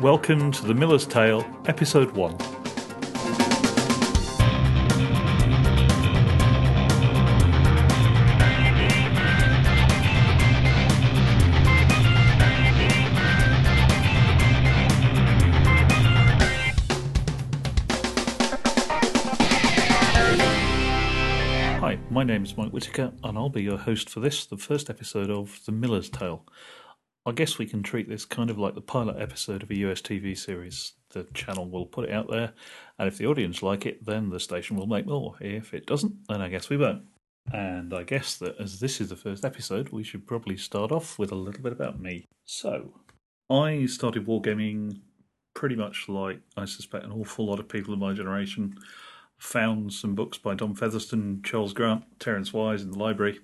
Welcome to The Miller's Tale, Episode 1. Mike Whitaker, and I'll be your host for this, the first episode of The Miller's Tale. I guess we can treat this kind of like the pilot episode of a US TV series. The channel will put it out there, and if the audience like it, then the station will make more. If it doesn't, then I guess we won't. And I guess that as this is the first episode, we should probably start off with a little bit about me. So, I started wargaming pretty much like I suspect an awful lot of people in my generation. Found some books by Don Featherstone, Charles Grant, Terence Wise in the library.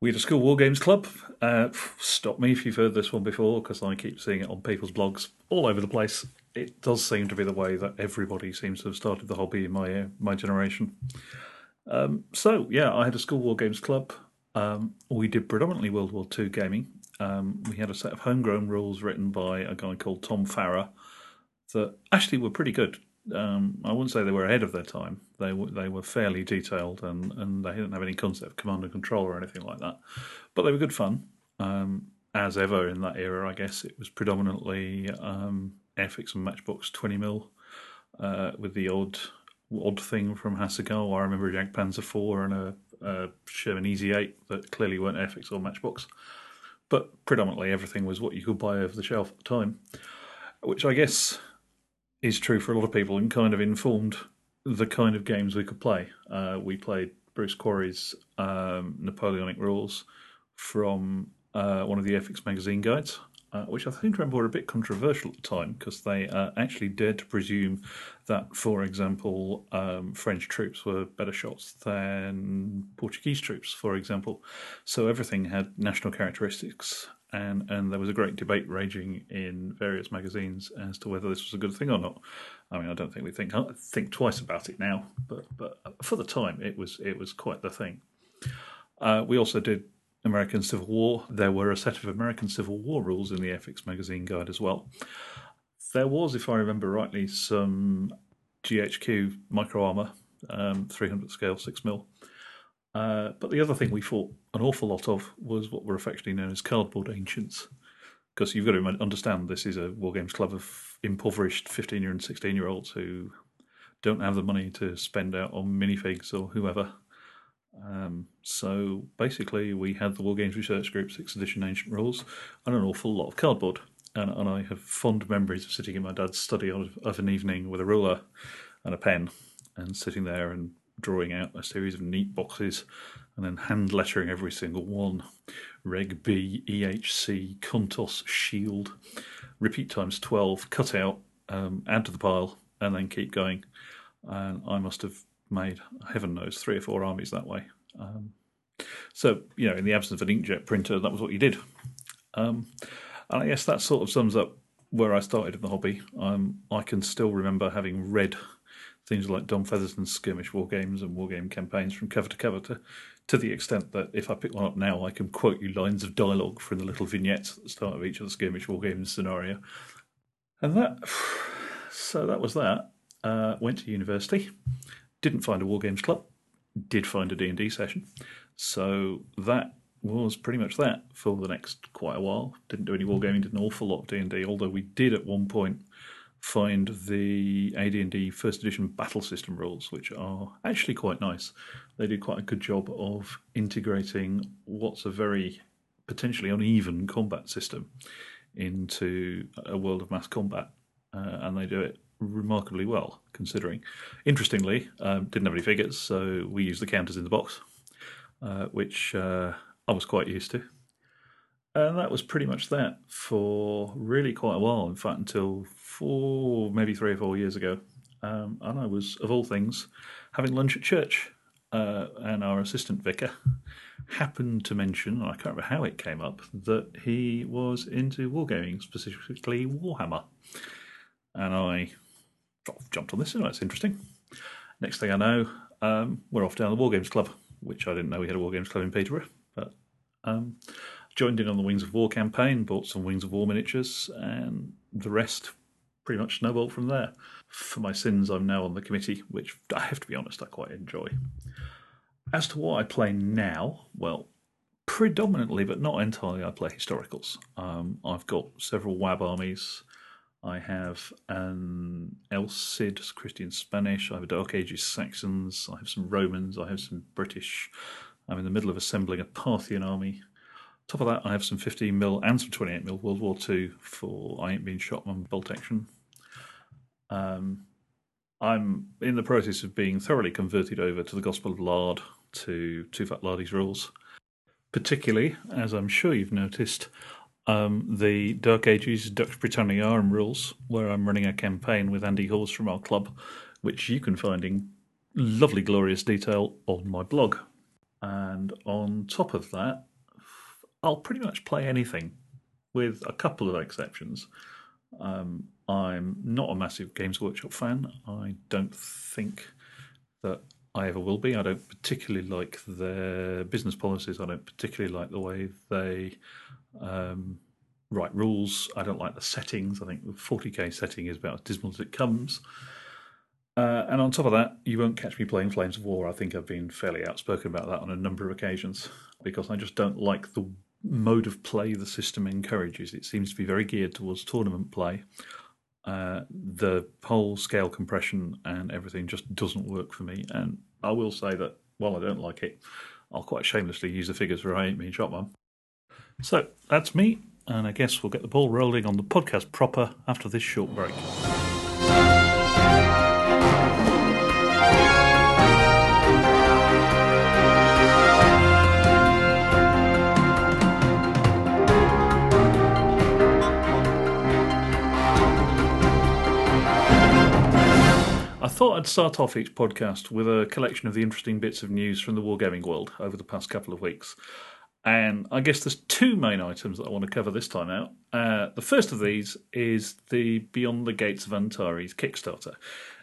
We had a school war games club. Uh, stop me if you've heard this one before, because I keep seeing it on people's blogs all over the place. It does seem to be the way that everybody seems to have started the hobby in my uh, my generation. Um, so yeah, I had a school war games club. Um, we did predominantly World War II gaming. Um, we had a set of homegrown rules written by a guy called Tom Farrer that actually were pretty good. Um, I wouldn't say they were ahead of their time. They were they were fairly detailed and, and they didn't have any concept of command and control or anything like that. But they were good fun. Um, as ever in that era, I guess it was predominantly um, Airfix and Matchbox 20 mil uh, with the odd odd thing from Hasegawa. I remember a Jagdpanzer 4 and a, a Sherman Easy 8 that clearly weren't Airfix or Matchbox. But predominantly everything was what you could buy over the shelf at the time, which I guess is true for a lot of people and kind of informed the kind of games we could play. Uh, we played Bruce Quarrie's um, Napoleonic Rules from uh, one of the Airfix magazine guides, uh, which I think remember were a bit controversial at the time because they uh, actually dared to presume that, for example, um, French troops were better shots than Portuguese troops, for example. So everything had national characteristics and and there was a great debate raging in various magazines as to whether this was a good thing or not. I mean, I don't think we think think twice about it now, but but for the time, it was it was quite the thing. Uh, we also did American Civil War. There were a set of American Civil War rules in the Airfix magazine guide as well. There was, if I remember rightly, some GHQ micro armor, um, 300 scale, six mil. Uh, but the other thing we fought an awful lot of was what were affectionately known as cardboard ancients. Because you've got to understand this is a war games club of impoverished 15 year and 16 year olds who don't have the money to spend out on minifigs or whoever. Um, so basically, we had the War Games Research Group 6th edition Ancient Rules and an awful lot of cardboard. And, and I have fond memories of sitting in my dad's study of, of an evening with a ruler and a pen and sitting there and drawing out a series of neat boxes and then hand lettering every single one. Reg B, EHC, Kontos, Shield, repeat times 12, cut out, um, add to the pile, and then keep going. And I must have made, heaven knows, three or four armies that way. Um, so, you know, in the absence of an inkjet printer, that was what you did. Um, and I guess that sort of sums up where I started in the hobby. Um, I can still remember having read things like Don Featherstone's skirmish war games and war game campaigns from cover to cover to, to the extent that if I pick one up now, I can quote you lines of dialogue from the little vignettes at the start of each of the skirmish war games scenario. And that, so that was that. Uh, went to university, didn't find a war games club, did find a D&D session. So that was pretty much that for the next quite a while. Didn't do any wargaming, did an awful lot of D&D, although we did at one point find the AD&D first edition battle system rules, which are actually quite nice. They did quite a good job of integrating what's a very potentially uneven combat system into a world of mass combat, uh, and they do it remarkably well, considering. Interestingly, um, didn't have any figures, so we used the counters in the box, uh, which uh, I was quite used to. And that was pretty much that for really quite a while. In fact, until four, maybe three or four years ago. Um, and I was, of all things, having lunch at church. Uh, and our assistant vicar happened to mention, I can't remember how it came up, that he was into wargaming, specifically Warhammer. And I jumped on this, and that's interesting. Next thing I know, um, we're off down the Wargames Club which I didn't know we had a Wargames Club in Peterborough. But um, joined in on the Wings of War campaign, bought some Wings of War miniatures, and the rest pretty much snowballed from there. For my sins, I'm now on the committee, which I have to be honest, I quite enjoy. As to what I play now, well, predominantly, but not entirely, I play historicals. Um, I've got several WAB armies. I have an El Cid Christian Spanish. I have a Dark Ages Saxons. I have some Romans. I have some British. I'm in the middle of assembling a Parthian army. Top of that, I have some 15 mil and some 28 mil World War II for I Ain't Been Shot on bolt action. Um, I'm in the process of being thoroughly converted over to the Gospel of Lard to Too Fat Lardies rules. Particularly, as I'm sure you've noticed, um, the Dark Ages Dux Britanniarum rules, where I'm running a campaign with Andy Hawes from our club, which you can find in lovely, glorious detail on my blog. And on top of that, I'll pretty much play anything, with a couple of exceptions. Um, I'm not a massive Games Workshop fan. I don't think that I ever will be. I don't particularly like their business policies. I don't particularly like the way they um, write rules. I don't like the settings. I think the 40k setting is about as dismal as it comes. Uh, and on top of that, you won't catch me playing Flames of War. I think I've been fairly outspoken about that on a number of occasions because I just don't like the mode of play the system encourages. It seems to be very geared towards tournament play. Uh, the whole scale compression and everything just doesn't work for me. And I will say that while I don't like it, I'll quite shamelessly use the figures for I ain't been shot. So that's me, and I guess we'll get the ball rolling on the podcast proper after this short break. Thought I'd start off each podcast with a collection of the interesting bits of news from the wargaming world over the past couple of weeks. And I guess there's two main items that I want to cover this time out. Uh, the first of these is the Beyond the Gates of Antares Kickstarter.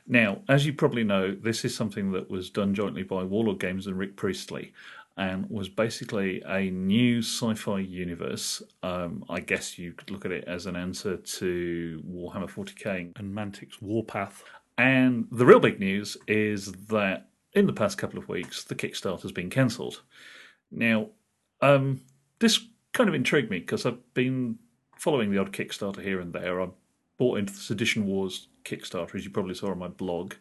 Now, as you probably know, this is something that was done jointly by Warlord Games and Rick Priestley and was basically a new sci fi universe. Um, I guess you could look at it as an answer to Warhammer 40k and Mantic's Warpath. And the real big news is that in the past couple of weeks, the Kickstarter has been cancelled. Now, um, this kind of intrigued me because I've been following the odd Kickstarter here and there. I bought into the Sedition Wars Kickstarter, as you probably saw on my blog.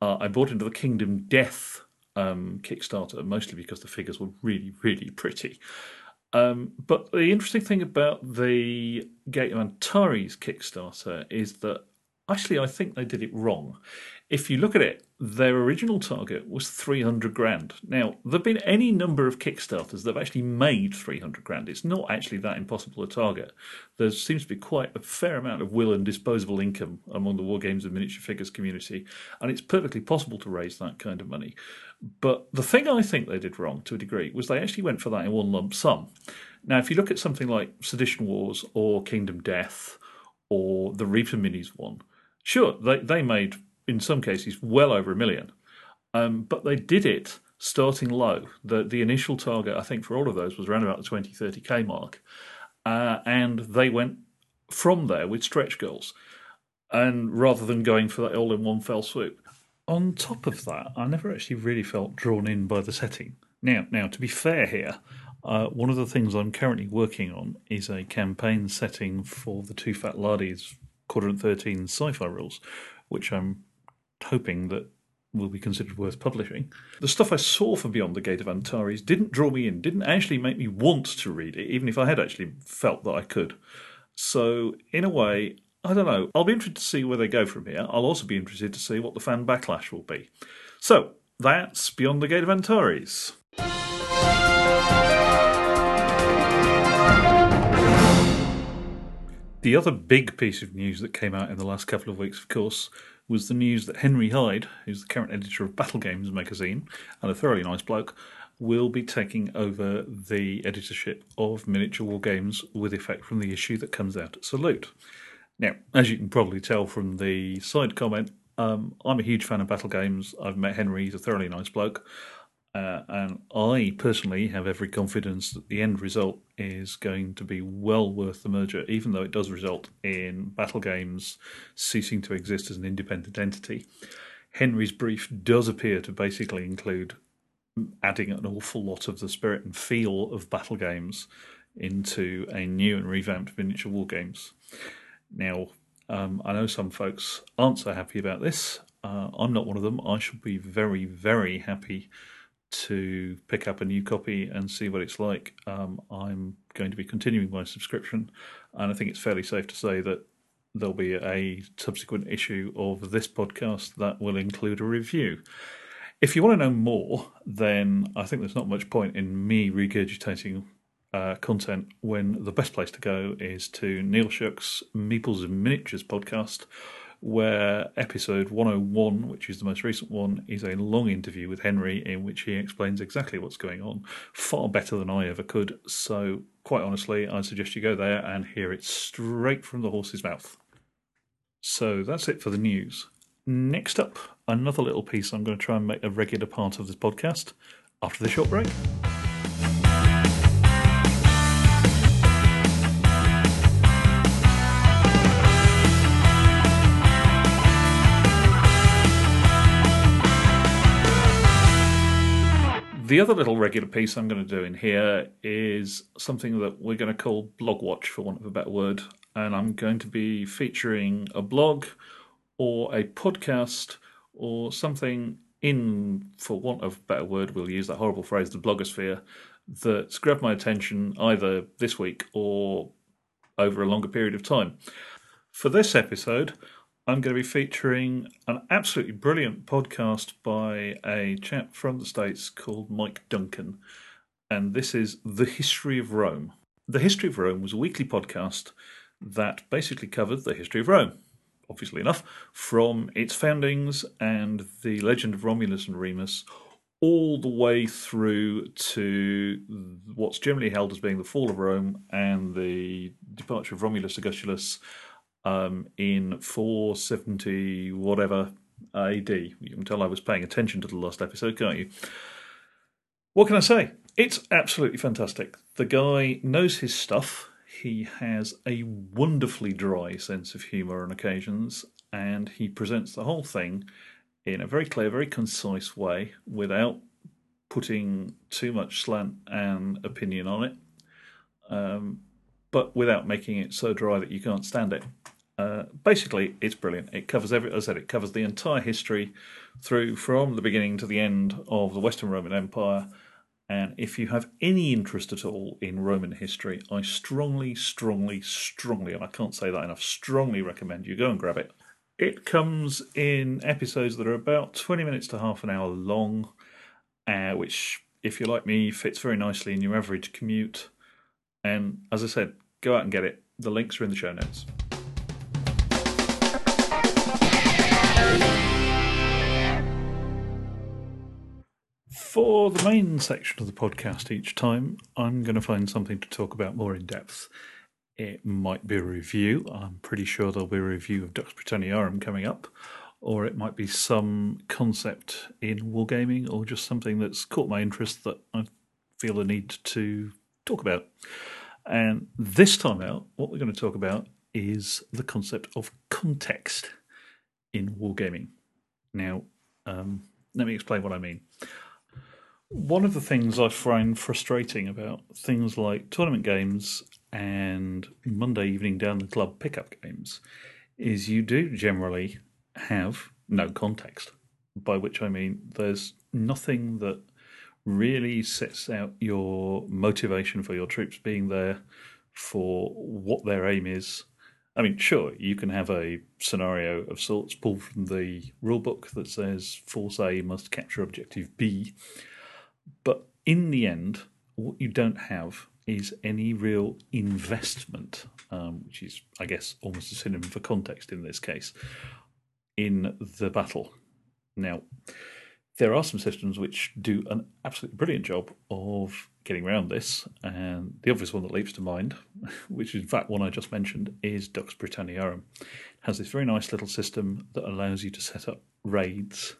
Uh, I bought into the Kingdom Death um, Kickstarter, mostly because the figures were really, really pretty. Um, but the interesting thing about the Gate of Antares Kickstarter is that actually I think they did it wrong if you look at it, their original target was 300 grand. Now, there have been any number of Kickstarters that have actually made 300 grand. It's not actually that impossible a target. There seems to be quite a fair amount of will and disposable income among the War Games and Miniature Figures community, and it's perfectly possible to raise that kind of money. But the thing I think they did wrong to a degree was they actually went for that in one lump sum. Now, if you look at something like Sedition Wars or Kingdom Death or the Reaper Minis one, sure, they, they made in some cases well over a million. Um, but they did it starting low. The the initial target, I think, for all of those was around about the 20, 30k mark. Uh, and they went from there with stretch goals. And rather than going for that all in one fell swoop. On top of that, I never actually really felt drawn in by the setting. Now, now to be fair here, uh, one of the things I'm currently working on is a campaign setting for the Too Fat Lardies Quadrant 13 sci fi rules, which I'm hoping that will be considered worth publishing. The stuff I saw for Beyond the Gate of Antares didn't draw me in, didn't actually make me want to read it, even if I had actually felt that I could. So, in a way, I don't know. I'll be interested to see where they go from here. I'll also be interested to see what the fan backlash will be. So, that's Beyond the Gate of Antares. The other big piece of news that came out in the last couple of weeks, of course, was the news that Henry Hyde, who's the current editor of Battle Games magazine and a thoroughly nice bloke, will be taking over the editorship of Miniature War Games with effect from the issue that comes out at Salute. Now, as you can probably tell from the side comment, um, I'm a huge fan of Battle Games. I've met Henry, he's a thoroughly nice bloke. Uh, and I personally have every confidence that the end result is going to be well worth the merger, even though it does result in Battle Games ceasing to exist as an independent entity. Henry's brief does appear to basically include adding an awful lot of the spirit and feel of Battle Games into a new and revamped miniature war games. Now, um, I know some folks aren't so happy about this. Uh, I'm not one of them. I should be very, very happy to pick up a new copy and see what it's like. Um, I'm going to be continuing my subscription, and I think it's fairly safe to say that there'll be a subsequent issue of this podcast that will include a review. If you want to know more, then I think there's not much point in me regurgitating uh, content when the best place to go is to Neil Shuck's Meeples and Miniatures podcast, where episode 101, which is the most recent one, is a long interview with Henry in which he explains exactly what's going on, far better than I ever could. So, quite honestly, I suggest you go there and hear it straight from the horse's mouth. So, that's it for the news. Next up, another little piece I'm going to try and make a regular part of this podcast after the short break. The other little regular piece I'm going to do in here is something that we're going to call Blog Watch, for want of a better word. And I'm going to be featuring a blog or a podcast or something in, for want of a better word, we'll use that horrible phrase, the blogosphere, that's grabbed my attention either this week or over a longer period of time. For this episode, I'm going to be featuring an absolutely brilliant podcast by a chap from the States called Mike Duncan. And this is The History of Rome. The History of Rome was a weekly podcast that basically covered the history of Rome, obviously enough, from its foundings and the legend of Romulus and Remus all the way through to what's generally held as being the fall of Rome and the departure of Romulus Augustulus um, in 470 whatever AD. You can tell I was paying attention to the last episode, can't you? What can I say? It's absolutely fantastic. The guy knows his stuff. He has a wonderfully dry sense of humour on occasions, and he presents the whole thing in a very clear, very concise way without putting too much slant and opinion on it, um, but without making it so dry that you can't stand it. Uh, basically, it's brilliant. It covers every, as I said, it covers the entire history through from the beginning to the end of the Western Roman Empire. And if you have any interest at all in Roman history, I strongly, strongly, strongly, and I can't say that enough, strongly recommend you go and grab it. It comes in episodes that are about 20 minutes to half an hour long, uh, which, if you're like me, fits very nicely in your average commute. And as I said, go out and get it. The links are in the show notes. For the main section of the podcast each time, I'm going to find something to talk about more in depth. It might be a review. I'm pretty sure there'll be a review of Dux Britanniarum coming up, or it might be some concept in wargaming, or just something that's caught my interest that I feel a need to talk about. And this time out, what we're going to talk about is the concept of context in wargaming. Now, um, let me explain what I mean. One of the things I find frustrating about things like tournament games and Monday evening down the club pickup games is you do generally have no context, by which I mean there's nothing that really sets out your motivation for your troops being there, for what their aim is. I mean, sure, you can have a scenario of sorts pulled from the rulebook that says Force A must capture objective B but in the end, what you don't have is any real investment, um, which is, I guess, almost a synonym for context in this case, in the battle. Now, there are some systems which do an absolutely brilliant job of getting around this, and the obvious one that leaps to mind, which is in fact one I just mentioned, is Dux Britanniarum. It has this very nice little system that allows you to set up raids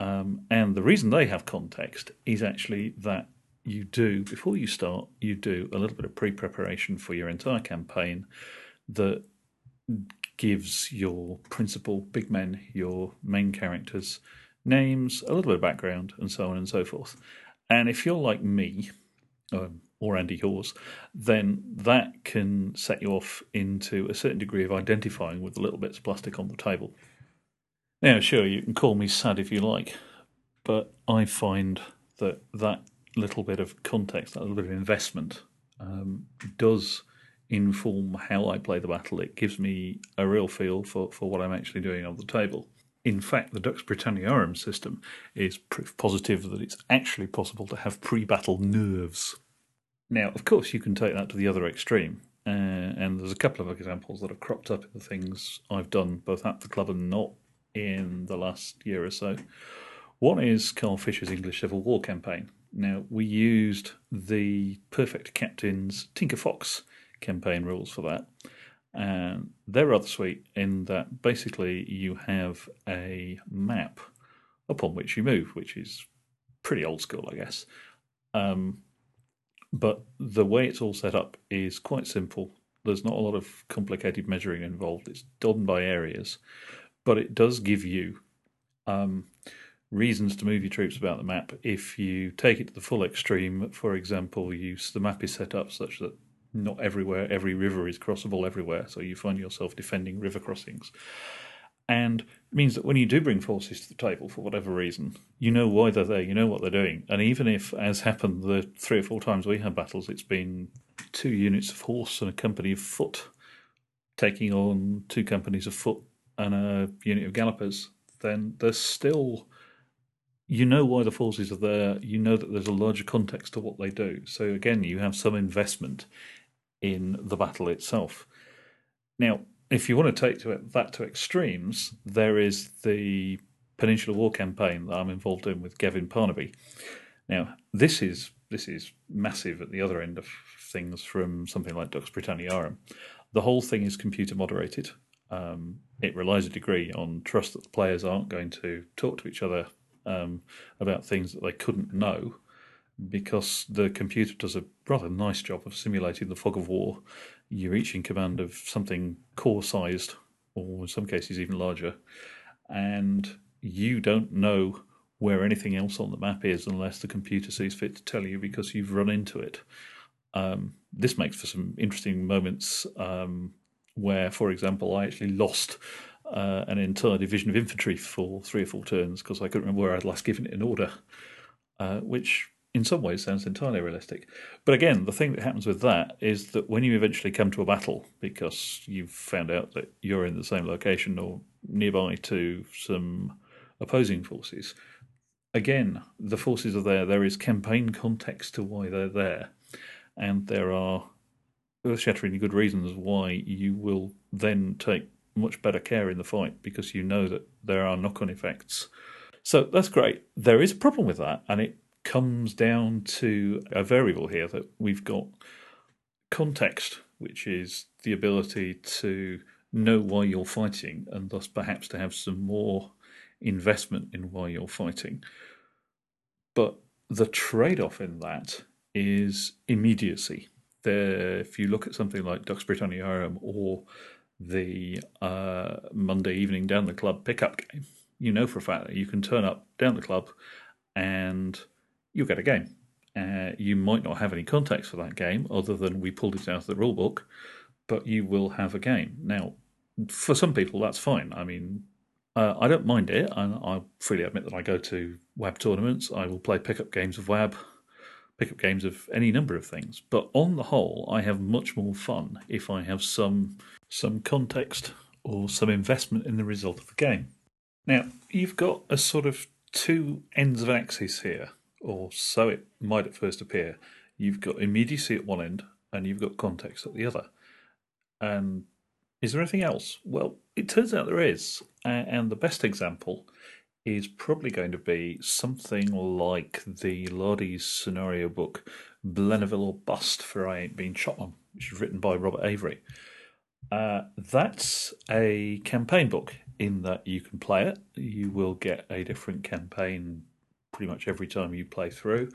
Um, and the reason they have context is actually that you do, before you start, you do a little bit of pre preparation for your entire campaign that gives your principal big men, your main characters, names, a little bit of background, and so on and so forth. And if you're like me, um, or Andy Hawes, then that can set you off into a certain degree of identifying with the little bits of plastic on the table. Now, sure, you can call me sad if you like, but I find that that little bit of context, that little bit of investment, um, does inform how I play the battle. It gives me a real feel for, for what I'm actually doing on the table. In fact, the Dux Britanniarum system is proof positive that it's actually possible to have pre battle nerves. Now, of course, you can take that to the other extreme. Uh, and there's a couple of examples that have cropped up in the things I've done both at the club and not in the last year or so. One is Carl Fisher's English Civil War campaign. Now, we used the Perfect Captain's Tinker Fox campaign rules for that. And they're rather sweet in that basically you have a map upon which you move, which is pretty old school, I guess. Um, but the way it's all set up is quite simple. There's not a lot of complicated measuring involved. It's done by areas, but it does give you um, reasons to move your troops about the map. If you take it to the full extreme, for example, use the map is set up such that not everywhere, every river is crossable everywhere, so you find yourself defending river crossings. And it means that when you do bring forces to the table for whatever reason, you know why they're there, you know what they're doing. And even if, as happened the three or four times we had battles, it's been two units of horse and a company of foot taking on two companies of foot and a unit of gallopers, then there's still you know why the forces are there. You know that there's a larger context to what they do. So again, you have some investment in the battle itself. Now, if you want to take to it, that to extremes, there is the Peninsular War campaign that I'm involved in with Gavin Parnaby. Now, this is this is massive at the other end of things from something like Dux Britanniarum. The whole thing is computer moderated. Um, it relies a degree on trust that the players aren't going to talk to each other um, about things that they couldn't know because the computer does a rather nice job of simulating the fog of war. You're each in command of something core sized, or in some cases even larger, and you don't know where anything else on the map is unless the computer sees fit to tell you because you've run into it. Um, this makes for some interesting moments um, where, for example, I actually lost uh, an entire division of infantry for three or four turns because I couldn't remember where I'd last given it an order, uh, which in some ways sounds entirely realistic. But again, the thing that happens with that is that when you eventually come to a battle, because you've found out that you're in the same location or nearby to some opposing forces, again, the forces are there. There is campaign context to why they're there, and there are earth-shatteringly good reasons why you will then take much better care in the fight because you know that there are knock-on effects. So that's great. There is a problem with that, and it comes down to a variable here that we've got context, which is the ability to know why you're fighting and thus perhaps to have some more investment in why you're fighting. But the trade off in that is immediacy. There, if you look at something like Dux Britanniarum or the uh, Monday evening down the club pickup game, you know for a fact that you can turn up down the club and you'll get a game. Uh, you might not have any context for that game other than we pulled it out of the rule book, but you will have a game. Now, for some people, that's fine. I mean, uh, I don't mind it. I, I freely admit that I go to WAB tournaments. I will play pickup games of WAB, pickup games of any number of things. But on the whole, I have much more fun if I have some some context or some investment in the result of the game. Now, you've got a sort of two ends of axis here or so it might at first appear. You've got immediacy at one end and you've got context at the other. And is there anything else? Well, it turns out there is. And the best example is probably going to be something like the Lardy's scenario book, Blenneville or Bust for I Ain't Been Shot Mum, which is written by Robert Avery. Uh, that's a campaign book. in that you can play it. You will get a different campaign pretty much every time you play through,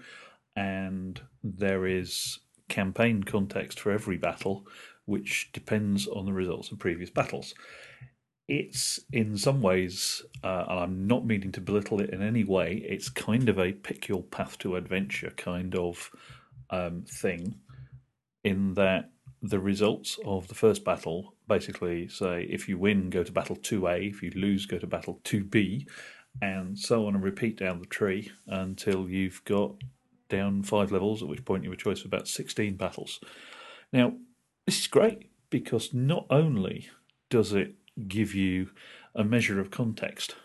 and there is campaign context for every battle, which depends on the results of previous battles. It's in some ways, uh, and I'm not meaning to belittle it in any way, it's kind of a pick your path to adventure kind of um, thing, in that the results of the first battle basically say if you win, go to battle 2A, if you lose, go to battle 2B, and so on and repeat down the tree until you've got down five levels, at which point you have a choice of about 16 battles. Now, this is great because not only does it give you a measure of context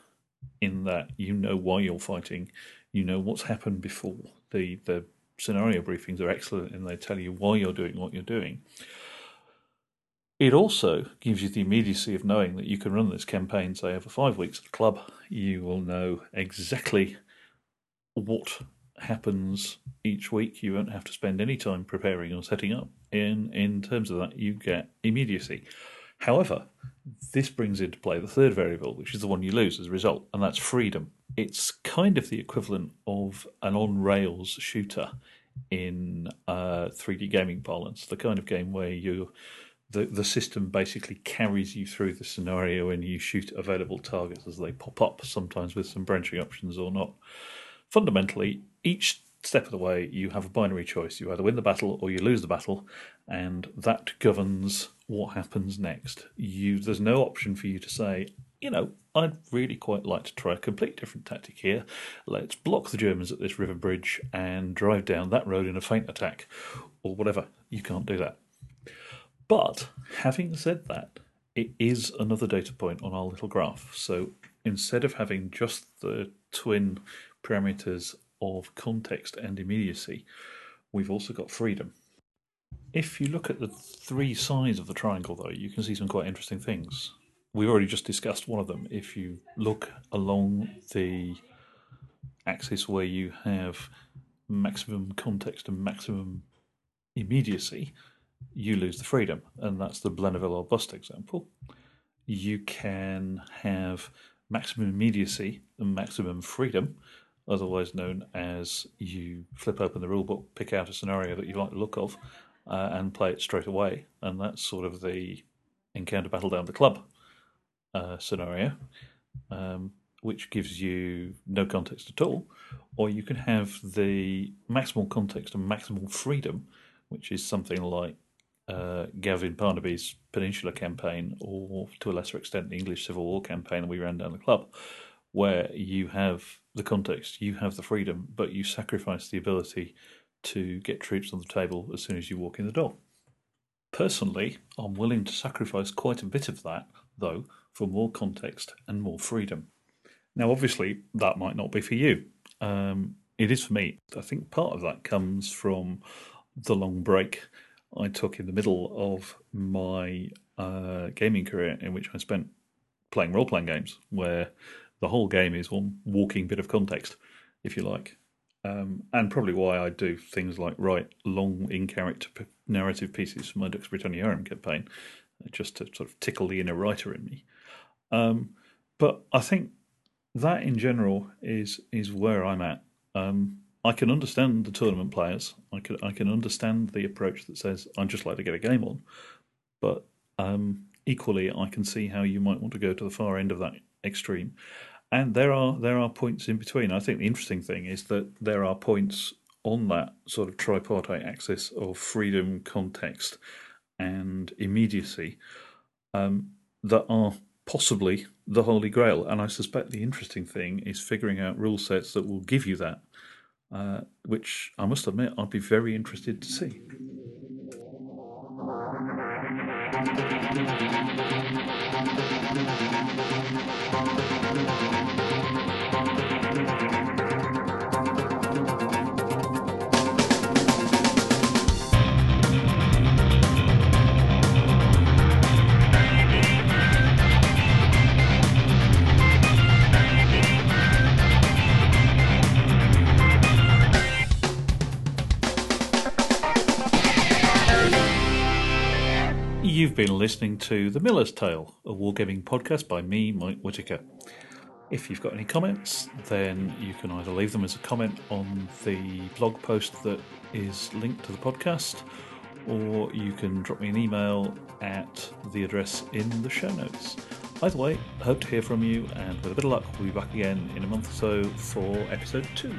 in that you know why you're fighting, you know what's happened before. The the scenario briefings are excellent and they tell you why you're doing what you're doing. It also gives you the immediacy of knowing that you can run this campaign, say, over five weeks at the club. You will know exactly what happens each week. You won't have to spend any time preparing or setting up. In in terms of that, you get immediacy. However, this brings into play the third variable, which is the one you lose as a result, and that's freedom. It's kind of the equivalent of an on rails shooter in uh, 3D gaming parlance, the kind of game where you the, the system basically carries you through the scenario and you shoot available targets as they pop up, sometimes with some branching options or not. Fundamentally, each step of the way, you have a binary choice. You either win the battle or you lose the battle, and that governs what happens next. You, there's no option for you to say, you know, I'd really quite like to try a complete different tactic here. Let's block the Germans at this river bridge and drive down that road in a feint attack, or whatever. You can't do that. But having said that, it is another data point on our little graph. So instead of having just the twin parameters of context and immediacy, we've also got freedom. If you look at the three sides of the triangle, though, you can see some quite interesting things. We've already just discussed one of them. If you look along the axis where you have maximum context and maximum immediacy, you lose the freedom, and that's the Blenneville or bust example. You can have maximum immediacy and maximum freedom, otherwise known as you flip open the rulebook, pick out a scenario that you like the look of, uh, and play it straight away. And that's sort of the encounter battle down the club uh, scenario, um, which gives you no context at all. Or you can have the maximal context and maximal freedom, which is something like uh, Gavin Barnaby's Peninsula campaign, or to a lesser extent, the English Civil War campaign that we ran down the club, where you have the context, you have the freedom, but you sacrifice the ability to get troops on the table as soon as you walk in the door. Personally, I'm willing to sacrifice quite a bit of that, though, for more context and more freedom. Now, obviously, that might not be for you. Um, it is for me. I think part of that comes from the long break I took in the middle of my uh, gaming career, in which I spent playing role playing games, where the whole game is one walking bit of context, if you like. Um, and probably why I do things like write long in character p- narrative pieces for my Dux Britanniarum campaign, just to sort of tickle the inner writer in me. Um, but I think that in general is is where I'm at. Um, I can understand the tournament players. I can I can understand the approach that says I'd just like to get a game on, but um, equally I can see how you might want to go to the far end of that extreme. And there are there are points in between. I think the interesting thing is that there are points on that sort of tripartite axis of freedom, context, and immediacy um, that are possibly the holy grail. And I suspect the interesting thing is figuring out rule sets that will give you that uh, which I must admit I'd be very interested to see. You've been listening to The Miller's Tale, a wargaming podcast by me, Mike Whitaker. If you've got any comments, then you can either leave them as a comment on the blog post that is linked to the podcast, or you can drop me an email at the address in the show notes. Either way, hope to hear from you, and with a bit of luck, we'll be back again in a month or so for episode two.